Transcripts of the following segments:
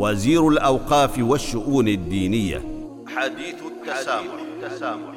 وزير الأوقاف والشؤون الدينية حديث التسامح, التسامح.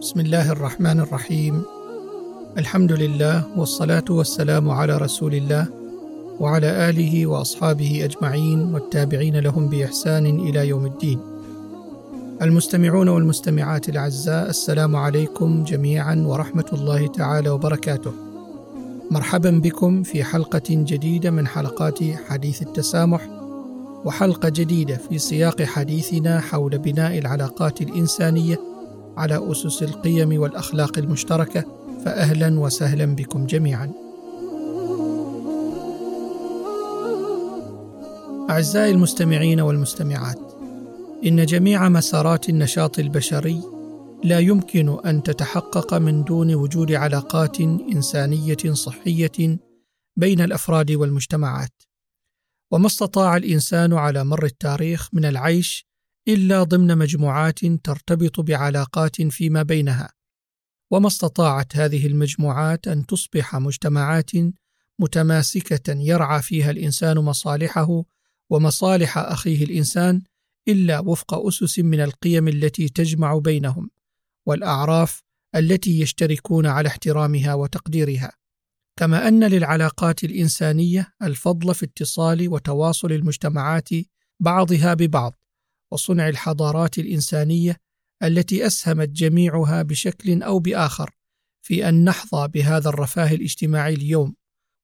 بسم الله الرحمن الرحيم الحمد لله والصلاة والسلام على رسول الله وعلى آله وأصحابه أجمعين والتابعين لهم بإحسان إلى يوم الدين. المستمعون والمستمعات الأعزاء السلام عليكم جميعا ورحمة الله تعالى وبركاته. مرحبا بكم في حلقة جديدة من حلقات حديث التسامح وحلقة جديدة في سياق حديثنا حول بناء العلاقات الإنسانية على أسس القيم والأخلاق المشتركة. فاهلا وسهلا بكم جميعا. أعزائي المستمعين والمستمعات، إن جميع مسارات النشاط البشري لا يمكن أن تتحقق من دون وجود علاقات إنسانية صحية بين الأفراد والمجتمعات. وما استطاع الإنسان على مر التاريخ من العيش إلا ضمن مجموعات ترتبط بعلاقات فيما بينها وما استطاعت هذه المجموعات أن تصبح مجتمعات متماسكة يرعى فيها الإنسان مصالحه ومصالح أخيه الإنسان إلا وفق أسس من القيم التي تجمع بينهم والأعراف التي يشتركون على احترامها وتقديرها. كما أن للعلاقات الإنسانية الفضل في اتصال وتواصل المجتمعات بعضها ببعض وصنع الحضارات الإنسانية التي أسهمت جميعها بشكل أو بآخر في أن نحظى بهذا الرفاه الاجتماعي اليوم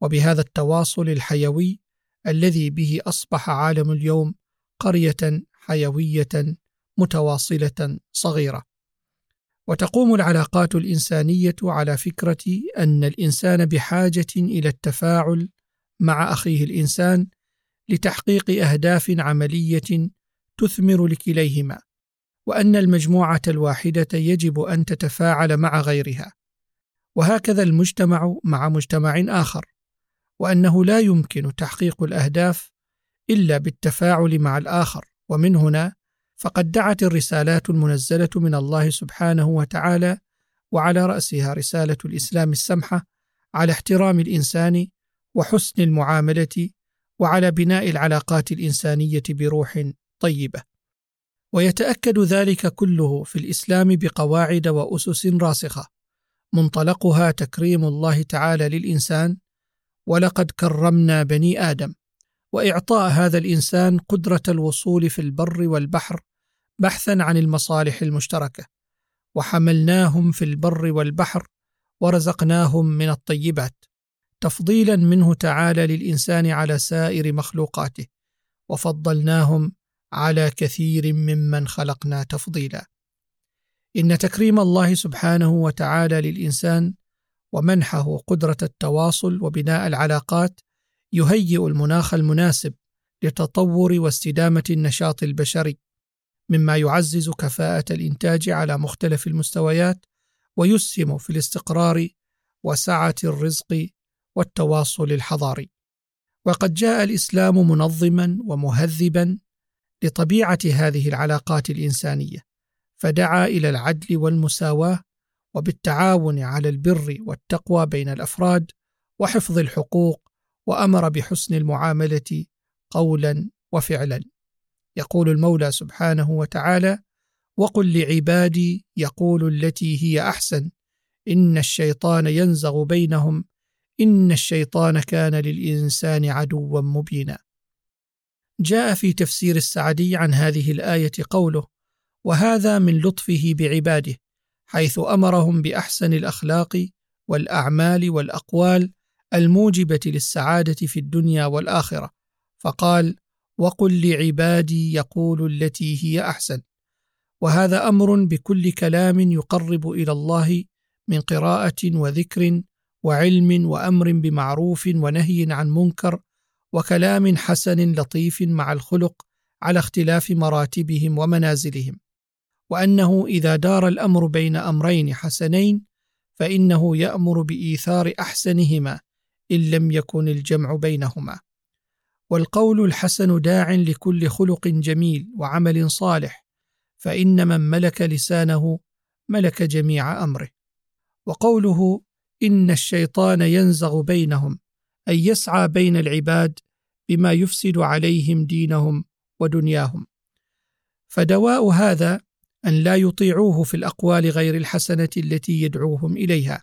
وبهذا التواصل الحيوي الذي به أصبح عالم اليوم قرية حيوية متواصلة صغيرة. وتقوم العلاقات الإنسانية على فكرة أن الإنسان بحاجة إلى التفاعل مع أخيه الإنسان لتحقيق أهداف عملية تثمر لكليهما وأن المجموعة الواحدة يجب أن تتفاعل مع غيرها. وهكذا المجتمع مع مجتمع آخر. وأنه لا يمكن تحقيق الأهداف إلا بالتفاعل مع الآخر. ومن هنا فقد دعت الرسالات المنزلة من الله سبحانه وتعالى وعلى رأسها رسالة الإسلام السمحة على احترام الإنسان وحسن المعاملة وعلى بناء العلاقات الإنسانية بروح طيبة. ويتأكد ذلك كله في الإسلام بقواعد وأسس راسخة منطلقها تكريم الله تعالى للإنسان ولقد كرمنا بني آدم وإعطاء هذا الإنسان قدرة الوصول في البر والبحر بحثا عن المصالح المشتركة وحملناهم في البر والبحر ورزقناهم من الطيبات تفضيلا منه تعالى للإنسان على سائر مخلوقاته وفضلناهم على كثير ممن خلقنا تفضيلا. إن تكريم الله سبحانه وتعالى للإنسان ومنحه قدرة التواصل وبناء العلاقات يهيئ المناخ المناسب لتطور واستدامة النشاط البشري مما يعزز كفاءة الإنتاج على مختلف المستويات ويسهم في الاستقرار وسعة الرزق والتواصل الحضاري. وقد جاء الإسلام منظما ومهذبا لطبيعة هذه العلاقات الإنسانية فدعا إلى العدل والمساواة وبالتعاون على البر والتقوى بين الأفراد وحفظ الحقوق وأمر بحسن المعاملة قولا وفعلا. يقول المولى سبحانه وتعالى وقل لعبادي يقول التي هي أحسن إن الشيطان ينزغ بينهم إن الشيطان كان للإنسان عدوا مبينا. جاء في تفسير السعدي عن هذه الآية قوله وهذا من لطفه بعباده حيث أمرهم بأحسن الأخلاق والأعمال والأقوال الموجبة للسعادة في الدنيا والآخرة. فقال وقل لعبادي يقول التي هي أحسن وهذا أمر بكل كلام يقرب إلى الله من قراءة وذكر وعلم وأمر بمعروف ونهي عن منكر وكلام حسن لطيف مع الخلق على اختلاف مراتبهم ومنازلهم. وأنه إذا دار الأمر بين أمرين حسنين فإنه يأمر بإيثار أحسنهما إن لم يكن الجمع بينهما. والقول الحسن داع لكل خلق جميل وعمل صالح فإن من ملك لسانه ملك جميع أمره. وقوله إن الشيطان ينزغ بينهم أي يسعى بين العباد بما يفسد عليهم دينهم ودنياهم. فدواء هذا أن لا يطيعوه في الأقوال غير الحسنة التي يدعوهم إليها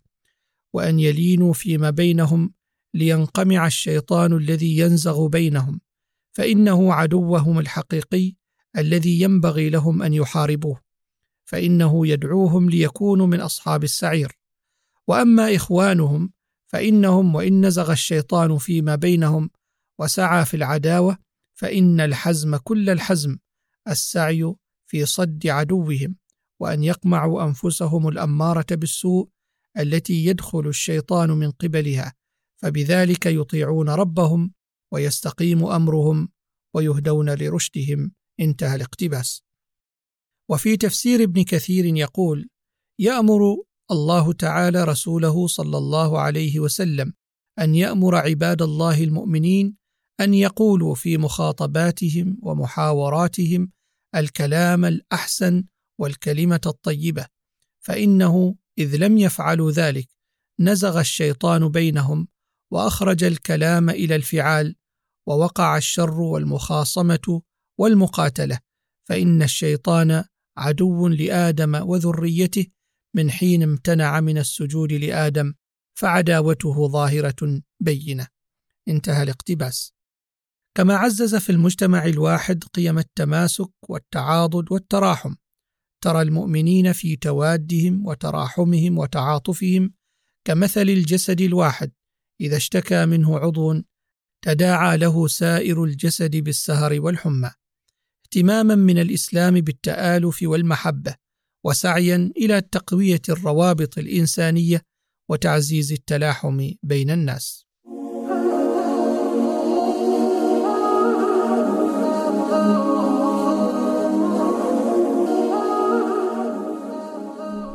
وأن يلينوا فيما بينهم لينقمع الشيطان الذي ينزغ بينهم فإنه عدوهم الحقيقي الذي ينبغي لهم أن يحاربوه فإنه يدعوهم ليكونوا من أصحاب السعير. وأما إخوانهم فإنهم وإن نزغ الشيطان فيما بينهم وسعى في العداوة فإن الحزم كل الحزم السعي في صد عدوهم وأن يقمعوا أنفسهم الأمارة بالسوء التي يدخل الشيطان من قبلها فبذلك يطيعون ربهم ويستقيم أمرهم ويهدون لرشدهم. انتهى الاقتباس. وفي تفسير ابن كثير يقول يأمر الله تعالى رسوله صلى الله عليه وسلم أن يأمر عباد الله المؤمنين أن يقولوا في مخاطباتهم ومحاوراتهم الكلام الأحسن والكلمة الطيبة فإنه إذ لم يفعلوا ذلك نزغ الشيطان بينهم وأخرج الكلام إلى الفعال ووقع الشر والمخاصمة والمقاتلة فإن الشيطان عدو لآدم وذريته من حين امتنع من السجود لآدم فعداوته ظاهرة بينة. انتهى الاقتباس. كما عزز في المجتمع الواحد قيم التماسك والتعاضد والتراحم. ترى المؤمنين في توادهم وتراحمهم وتعاطفهم كمثل الجسد الواحد إذا اشتكى منه عضو تداعى له سائر الجسد بالسهر والحمى. اهتماما من الإسلام بالتآلف والمحبة وسعيا إلى تقوية الروابط الإنسانية وتعزيز التلاحم بين الناس.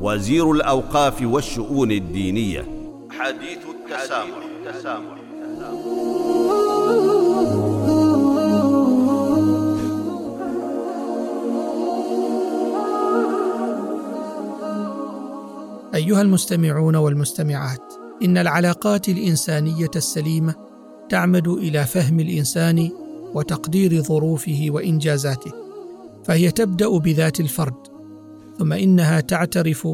وزير الأوقاف والشؤون الدينية حديث التسامح, التسامح. أيها المستمعون والمستمعات إن العلاقات الإنسانية السليمة تعمد إلى فهم الإنسان وتقدير ظروفه وإنجازاته فهي تبدأ بذات الفرد ثم إنها تعترف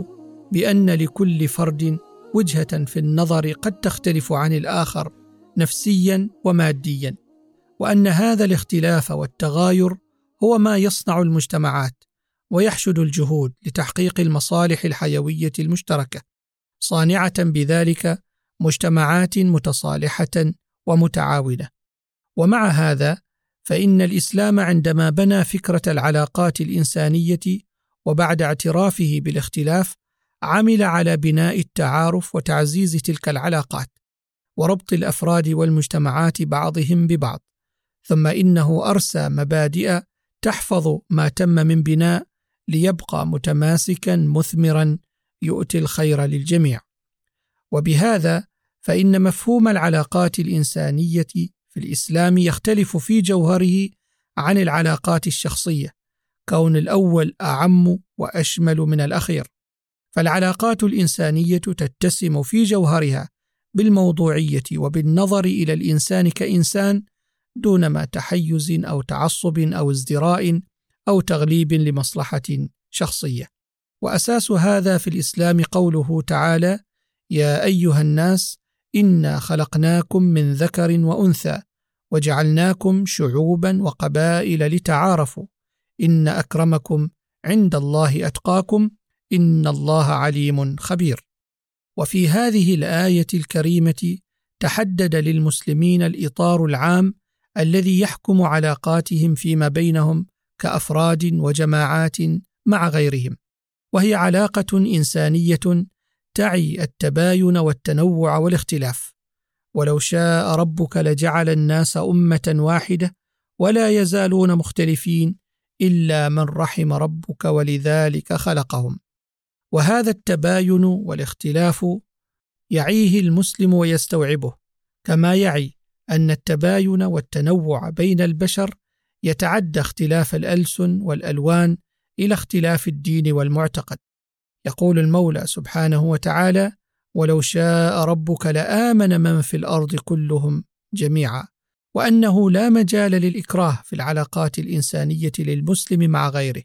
بأن لكل فرد وجهة في النظر قد تختلف عن الآخر نفسيا وماديا وأن هذا الاختلاف والتغاير هو ما يصنع المجتمعات ويحشد الجهود لتحقيق المصالح الحيوية المشتركة صانعة بذلك مجتمعات متصالحة ومتعاونة. ومع هذا فإن الإسلام عندما بنى فكرة العلاقات الإنسانية وبعد اعترافه بالاختلاف عمل على بناء التعارف وتعزيز تلك العلاقات وربط الأفراد والمجتمعات بعضهم ببعض. ثم إنه أرسى مبادئ تحفظ ما تم من بناء ليبقى متماسكا مثمرا يؤتي الخير للجميع. وبهذا فإن مفهوم العلاقات الإنسانية في الإسلام يختلف في جوهره عن العلاقات الشخصية. كون الأول أعم وأشمل من الأخير. فالعلاقات الإنسانية تتسم في جوهرها بالموضوعية وبالنظر إلى الإنسان كإنسان دون ما تحيز أو تعصب أو ازدراء أو تغليب لمصلحة شخصية. وأساس هذا في الإسلام قوله تعالى يا أيها الناس إنا خلقناكم من ذكر وأنثى وجعلناكم شعوبا وقبائل لتعارفوا. إن أكرمكم عند الله أتقاكم إن الله عليم خبير. وفي هذه الآية الكريمة تحدد للمسلمين الإطار العام الذي يحكم علاقاتهم فيما بينهم كأفراد وجماعات مع غيرهم وهي علاقة إنسانية تعي التباين والتنوع والاختلاف. ولو شاء ربك لجعل الناس أمة واحدة ولا يزالون مختلفين إلا من رحم ربك ولذلك خلقهم. وهذا التباين والاختلاف يعيه المسلم ويستوعبه كما يعي أن التباين والتنوع بين البشر يتعدى اختلاف الألسن والألوان إلى اختلاف الدين والمعتقد. يقول المولى سبحانه وتعالى ولو شاء ربك لآمن من في الأرض كلهم جميعا. وأنه لا مجال للإكراه في العلاقات الإنسانية للمسلم مع غيره.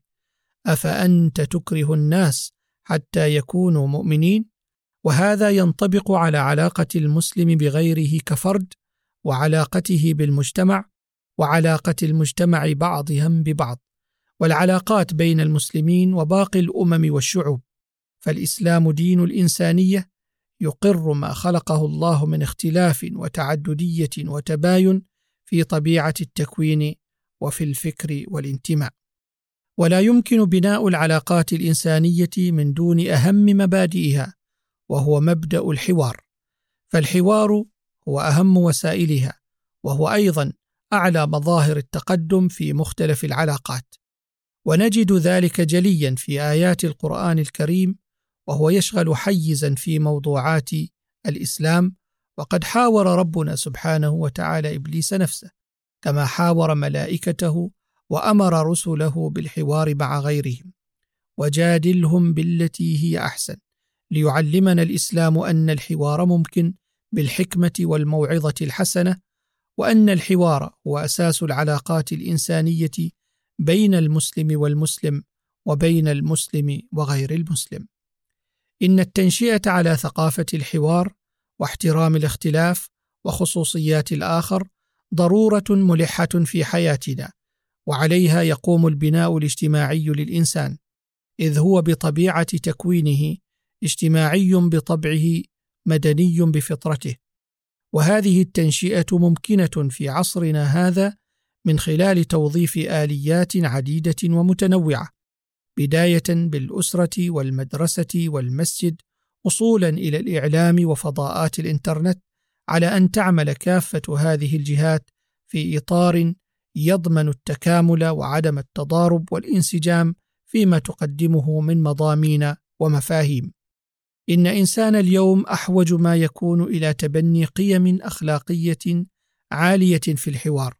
أفأنت تكره الناس حتى يكونوا مؤمنين؟ وهذا ينطبق على علاقة المسلم بغيره كفرد وعلاقته بالمجتمع وعلاقة المجتمع بعضهم ببعض والعلاقات بين المسلمين وباقي الأمم والشعوب. فالإسلام دين الإنسانية يقر ما خلقه الله من اختلاف وتعددية وتباين في طبيعة التكوين وفي الفكر والانتماء. ولا يمكن بناء العلاقات الإنسانية من دون أهم مبادئها وهو مبدأ الحوار. فالحوار هو أهم وسائلها وهو أيضا أعلى مظاهر التقدم في مختلف العلاقات. ونجد ذلك جليا في آيات القرآن الكريم وهو يشغل حيزا في موضوعات الإسلام وقد حاور ربنا سبحانه وتعالى إبليس نفسه كما حاور ملائكته وأمر رسله بالحوار مع غيرهم. وجادلهم بالتي هي أحسن ليعلمنا الإسلام أن الحوار ممكن بالحكمة والموعظة الحسنة وأن الحوار هو أساس العلاقات الإنسانية بين المسلم والمسلم وبين المسلم وغير المسلم. إن التنشئة على ثقافة الحوار واحترام الاختلاف وخصوصيات الآخر ضرورة ملحة في حياتنا وعليها يقوم البناء الاجتماعي للإنسان إذ هو بطبيعة تكوينه اجتماعي بطبعه مدني بفطرته. وهذه التنشئة ممكنة في عصرنا هذا من خلال توظيف آليات عديدة ومتنوعة بداية بالأسرة والمدرسة والمسجد وصولا إلى الإعلام وفضاءات الإنترنت على أن تعمل كافة هذه الجهات في إطار يضمن التكامل وعدم التضارب والانسجام فيما تقدمه من مضامين ومفاهيم. إن إنسان اليوم أحوج ما يكون إلى تبني قيم أخلاقية عالية في الحوار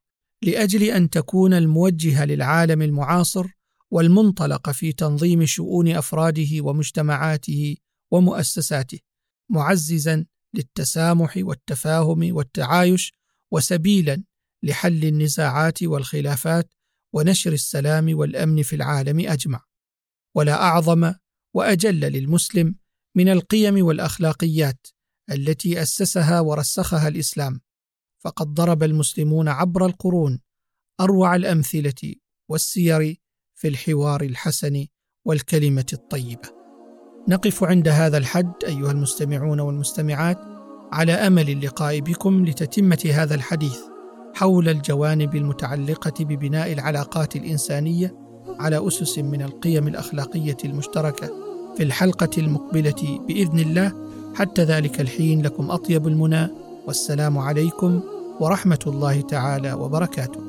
لأجل أن تكون الموجهه للعالم المعاصر والمنطلق في تنظيم شؤون أفراده ومجتمعاته ومؤسساته معززا للتسامح والتفاهم والتعايش وسبيلا لحل النزاعات والخلافات ونشر السلام والأمن في العالم أجمع. ولا أعظم وأجل للمسلم من القيم والأخلاقيات التي أسسها ورسخها الإسلام. فقد ضرب المسلمون عبر القرون أروع الأمثلة والسير في الحوار الحسن والكلمة الطيبة. نقف عند هذا الحد أيها المستمعون والمستمعات على أمل اللقاء بكم لتتمة هذا الحديث حول الجوانب المتعلقة ببناء العلاقات الإنسانية على أسس من القيم الأخلاقية المشتركة. في الحلقة المقبلة بإذن الله حتى ذلك الحين لكم أطيب المنى والسلام عليكم ورحمة الله تعالى وبركاته.